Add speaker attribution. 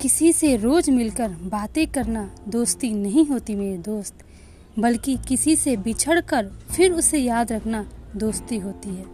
Speaker 1: किसी से रोज मिलकर बातें करना दोस्ती नहीं होती मेरे दोस्त, बल्कि किसी से बिछड़ कर फिर उसे याद रखना दोस्ती होती है।